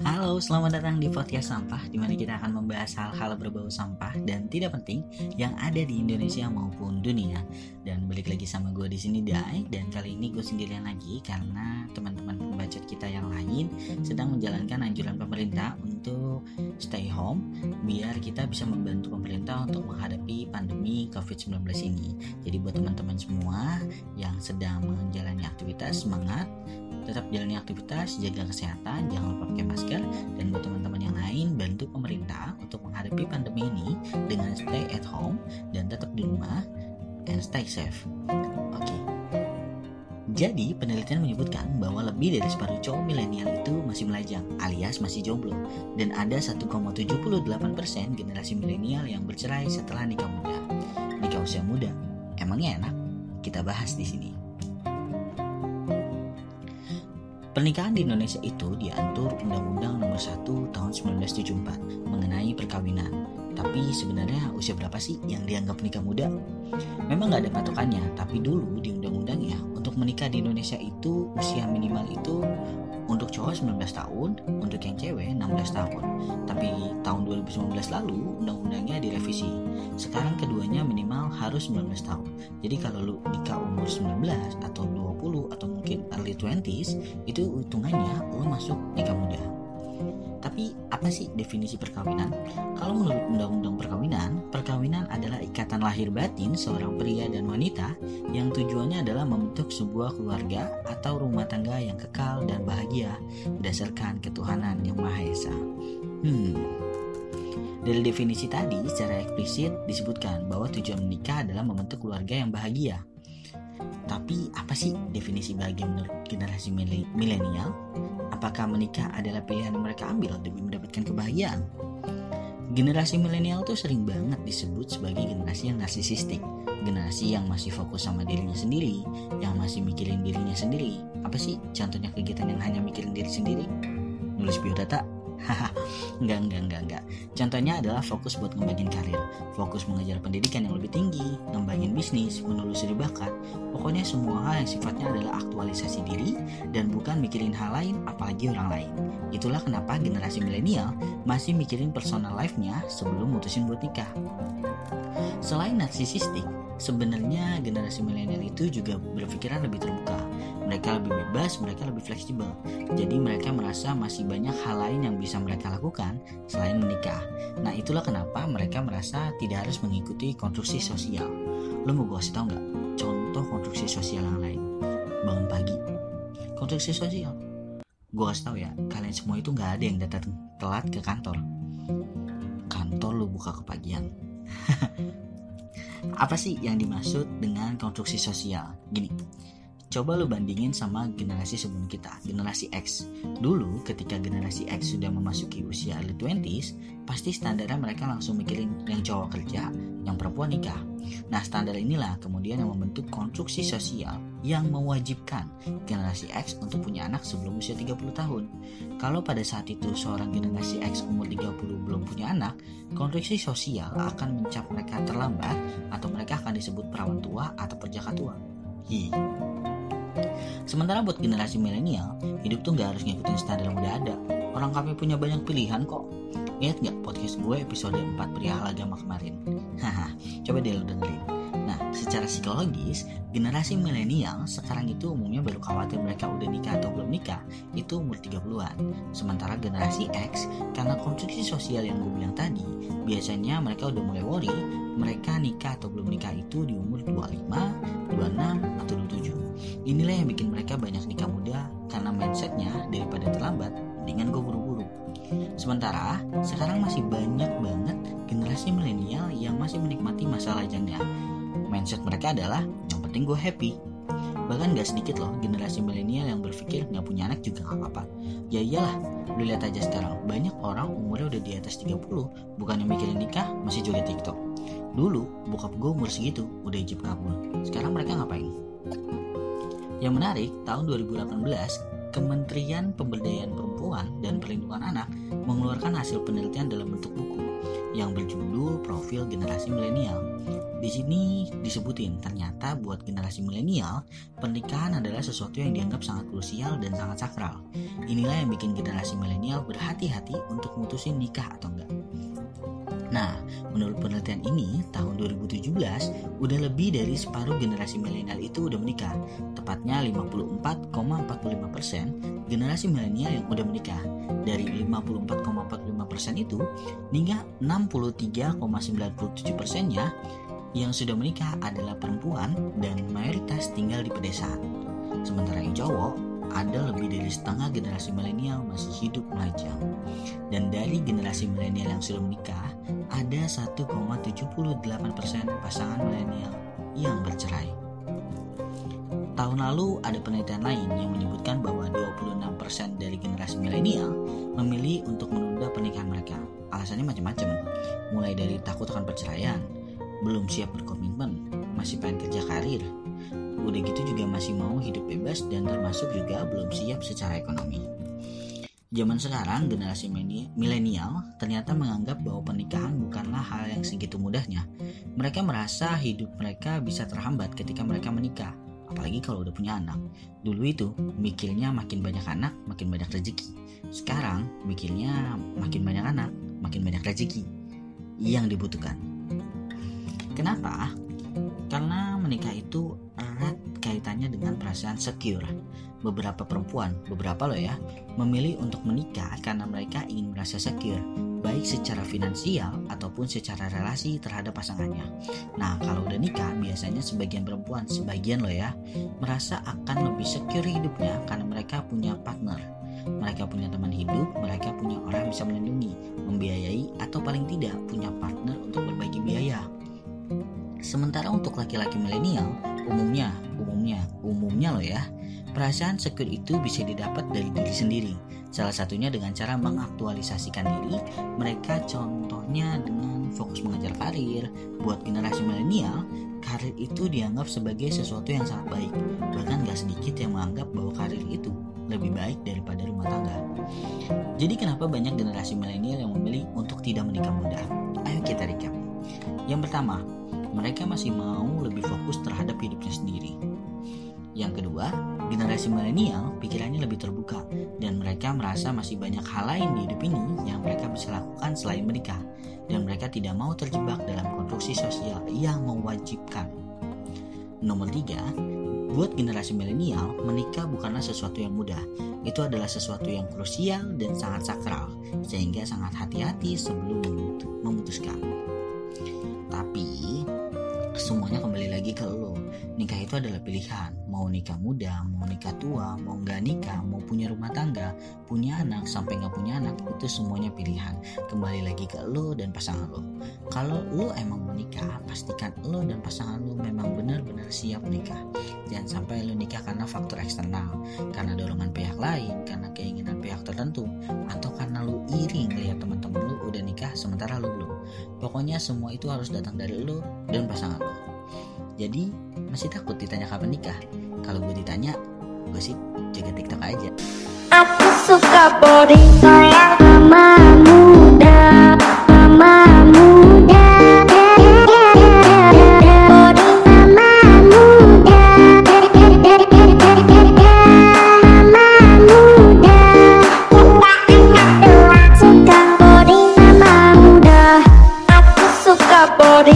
Halo, selamat datang di podcast sampah di mana kita akan membahas hal-hal berbau sampah dan tidak penting yang ada di Indonesia maupun dunia. Dan balik lagi sama gue di sini Dai dan kali ini gue sendirian lagi karena teman-teman pembacot kita yang lain sedang menjalankan anjuran pemerintah untuk stay home biar kita bisa membantu pemerintah untuk menghadapi pandemi COVID-19 ini. Jadi buat teman-teman semua yang sedang menjalani aktivitas semangat tetap jalani aktivitas, jaga kesehatan, jangan lupa pakai masker, dan buat teman-teman yang lain bantu pemerintah untuk menghadapi pandemi ini dengan stay at home dan tetap di rumah and stay safe. Oke. Okay. Jadi, penelitian menyebutkan bahwa lebih dari separuh cowok milenial itu masih melajang alias masih jomblo dan ada 1,78% generasi milenial yang bercerai setelah nikah muda. Nikah usia muda, emangnya enak? Kita bahas di sini. Pernikahan di Indonesia itu diatur Undang-Undang Nomor 1 Tahun 1974 mengenai perkawinan. Tapi sebenarnya usia berapa sih yang dianggap nikah muda? Memang nggak ada patokannya, tapi dulu di undang-undang ya untuk menikah di Indonesia itu usia minimal itu untuk cowok 19 tahun, untuk yang cewek 16 tahun. Tapi tahun 2019 lalu undang-undangnya direvisi. Sekarang keduanya minimal harus 19 tahun. Jadi kalau lu nikah umur 19 atau 20 atau mungkin early 20s itu hitungannya lo masuk nikah muda. Tapi apa sih definisi perkawinan? Kalau menurut Undang-Undang Perkawinan, perkawinan adalah ikatan lahir batin seorang pria dan wanita yang tujuannya adalah membentuk sebuah keluarga atau rumah tangga yang kekal dan bahagia berdasarkan ketuhanan yang Maha Esa. Hmm. Dari definisi tadi, secara eksplisit disebutkan bahwa tujuan menikah adalah membentuk keluarga yang bahagia. Tapi apa sih definisi bahagia menurut generasi milenial? Apakah menikah adalah pilihan mereka ambil demi mendapatkan kebahagiaan? Generasi milenial tuh sering banget disebut sebagai generasi yang narsisistik, generasi yang masih fokus sama dirinya sendiri, yang masih mikirin dirinya sendiri. Apa sih contohnya kegiatan yang hanya mikirin diri sendiri? Nulis biodata, enggak, enggak, enggak, enggak. Contohnya adalah fokus buat ngembangin karir, fokus mengejar pendidikan yang lebih tinggi, ngembangin bisnis, menelusuri bakat. Pokoknya semua hal yang sifatnya adalah aktualisasi diri dan bukan mikirin hal lain apalagi orang lain. Itulah kenapa generasi milenial masih mikirin personal life-nya sebelum mutusin buat nikah. Selain narsisistik, sebenarnya generasi milenial itu juga berpikiran lebih terbuka mereka lebih bebas, mereka lebih fleksibel. Jadi mereka merasa masih banyak hal lain yang bisa mereka lakukan selain menikah. Nah itulah kenapa mereka merasa tidak harus mengikuti konstruksi sosial. Lo mau gue kasih tau nggak contoh konstruksi sosial yang lain? Bangun pagi, konstruksi sosial. Gue kasih tau ya, kalian semua itu nggak ada yang datang telat ke kantor. Kantor lo buka kepagian. Apa sih yang dimaksud dengan konstruksi sosial? Gini, Coba lu bandingin sama generasi sebelum kita, generasi X. Dulu ketika generasi X sudah memasuki usia early 20s, pasti standarnya mereka langsung mikirin yang cowok kerja, yang perempuan nikah. Nah standar inilah kemudian yang membentuk konstruksi sosial yang mewajibkan generasi X untuk punya anak sebelum usia 30 tahun. Kalau pada saat itu seorang generasi X umur 30 belum punya anak, konstruksi sosial akan mencap mereka terlambat atau mereka akan disebut perawan tua atau perjaka tua. Hi. Sementara buat generasi milenial, hidup tuh nggak harus ngikutin standar yang udah ada. Orang kami punya banyak pilihan kok. Ingat nggak podcast gue episode 4 perihal agama kemarin? Haha, coba deh lo dengerin. Secara psikologis, generasi milenial sekarang itu umumnya baru khawatir mereka udah nikah atau belum nikah, itu umur 30-an. Sementara generasi X, karena konstruksi sosial yang gue bilang tadi, biasanya mereka udah mulai worry, mereka nikah atau belum nikah itu di umur 25, 26, atau 27. Inilah yang bikin mereka banyak nikah muda karena mindsetnya daripada terlambat, dengan gue buru-buru. Sementara sekarang masih banyak banget generasi milenial yang masih menikmati masa lajangnya. Mindset mereka adalah yang penting gue happy. Bahkan gak sedikit loh generasi milenial yang berpikir gak punya anak juga gak apa-apa. Ya iyalah, lu lihat aja sekarang banyak orang umurnya udah di atas 30 bukan yang mikirin nikah masih joget TikTok. Dulu bokap gue umur segitu udah ijib kabul. Sekarang mereka ngapain? Yang menarik, tahun 2018 Kementerian Pemberdayaan Perempuan dan Perlindungan Anak mengeluarkan hasil penelitian dalam bentuk buku yang berjudul Profil Generasi Milenial. Di sini disebutin ternyata buat generasi milenial, pernikahan adalah sesuatu yang dianggap sangat krusial dan sangat sakral. Inilah yang bikin generasi milenial berhati-hati untuk mutusin nikah atau enggak. Nah, menurut penelitian ini, tahun 2017 udah lebih dari separuh generasi milenial itu udah menikah. Tepatnya 54,45% persen generasi milenial yang udah menikah. Dari 54,45% persen itu, hingga 63,97% persennya yang sudah menikah adalah perempuan dan mayoritas tinggal di pedesaan. Sementara yang cowok ada lebih dari setengah generasi milenial masih hidup melajang. Dan dari generasi milenial yang sudah menikah, ada 1,78% pasangan milenial yang bercerai. Tahun lalu ada penelitian lain yang menyebutkan bahwa 26% dari generasi milenial memilih untuk menunda pernikahan mereka. Alasannya macam-macam, mulai dari takut akan perceraian, belum siap berkomitmen, masih pengen kerja karir, udah gitu juga masih mau hidup bebas dan termasuk juga belum siap secara ekonomi. Zaman sekarang generasi milenial ternyata menganggap bahwa pernikahan bukanlah hal yang segitu mudahnya. Mereka merasa hidup mereka bisa terhambat ketika mereka menikah, apalagi kalau udah punya anak. Dulu itu mikirnya makin banyak anak, makin banyak rezeki. Sekarang mikirnya makin banyak anak, makin banyak rezeki yang dibutuhkan. Kenapa? Karena menikah itu erat kaitannya dengan perasaan secure. Beberapa perempuan, beberapa loh ya, memilih untuk menikah karena mereka ingin merasa secure, baik secara finansial ataupun secara relasi terhadap pasangannya. Nah, kalau udah nikah, biasanya sebagian perempuan, sebagian loh ya, merasa akan lebih secure hidupnya karena mereka punya partner. Mereka punya teman hidup, mereka punya orang yang bisa melindungi, membiayai, atau paling tidak punya partner untuk berbagi biaya. Sementara untuk laki-laki milenial, umumnya, umumnya, umumnya loh ya, perasaan secure itu bisa didapat dari diri sendiri. Salah satunya dengan cara mengaktualisasikan diri, mereka contohnya dengan fokus mengejar karir. Buat generasi milenial, karir itu dianggap sebagai sesuatu yang sangat baik. Bahkan gak sedikit yang menganggap bahwa karir itu lebih baik daripada rumah tangga. Jadi kenapa banyak generasi milenial yang memilih untuk tidak menikah muda? Ayo kita recap. Yang pertama, mereka masih mau lebih fokus terhadap hidupnya sendiri. Yang kedua, generasi milenial pikirannya lebih terbuka dan mereka merasa masih banyak hal lain di hidup ini yang mereka bisa lakukan selain menikah dan mereka tidak mau terjebak dalam konstruksi sosial yang mewajibkan. Nomor tiga, buat generasi milenial, menikah bukanlah sesuatu yang mudah. Itu adalah sesuatu yang krusial dan sangat sakral, sehingga sangat hati-hati sebelum memutuskan. Tapi semuanya kembali lagi ke lo. Nikah itu adalah pilihan. Mau nikah muda mau nikah tua mau nggak nikah mau punya rumah tangga punya anak sampai nggak punya anak itu semuanya pilihan. Kembali lagi ke lo dan pasangan lo. Kalau lo emang mau nikah pastikan lo dan pasangan lo memang benar-benar siap nikah. Jangan sampai lo nikah karena faktor eksternal karena dorongan pihak lain karena keinginan pihak tertentu atau karena lo iri ngelihat teman-teman lo udah nikah sementara lo belum pokoknya semua itu harus datang dari lo dan pasangan lo jadi masih takut ditanya kapan nikah? Kalau gue ditanya, gue sih jaga TikTok aja. Aku suka body sayang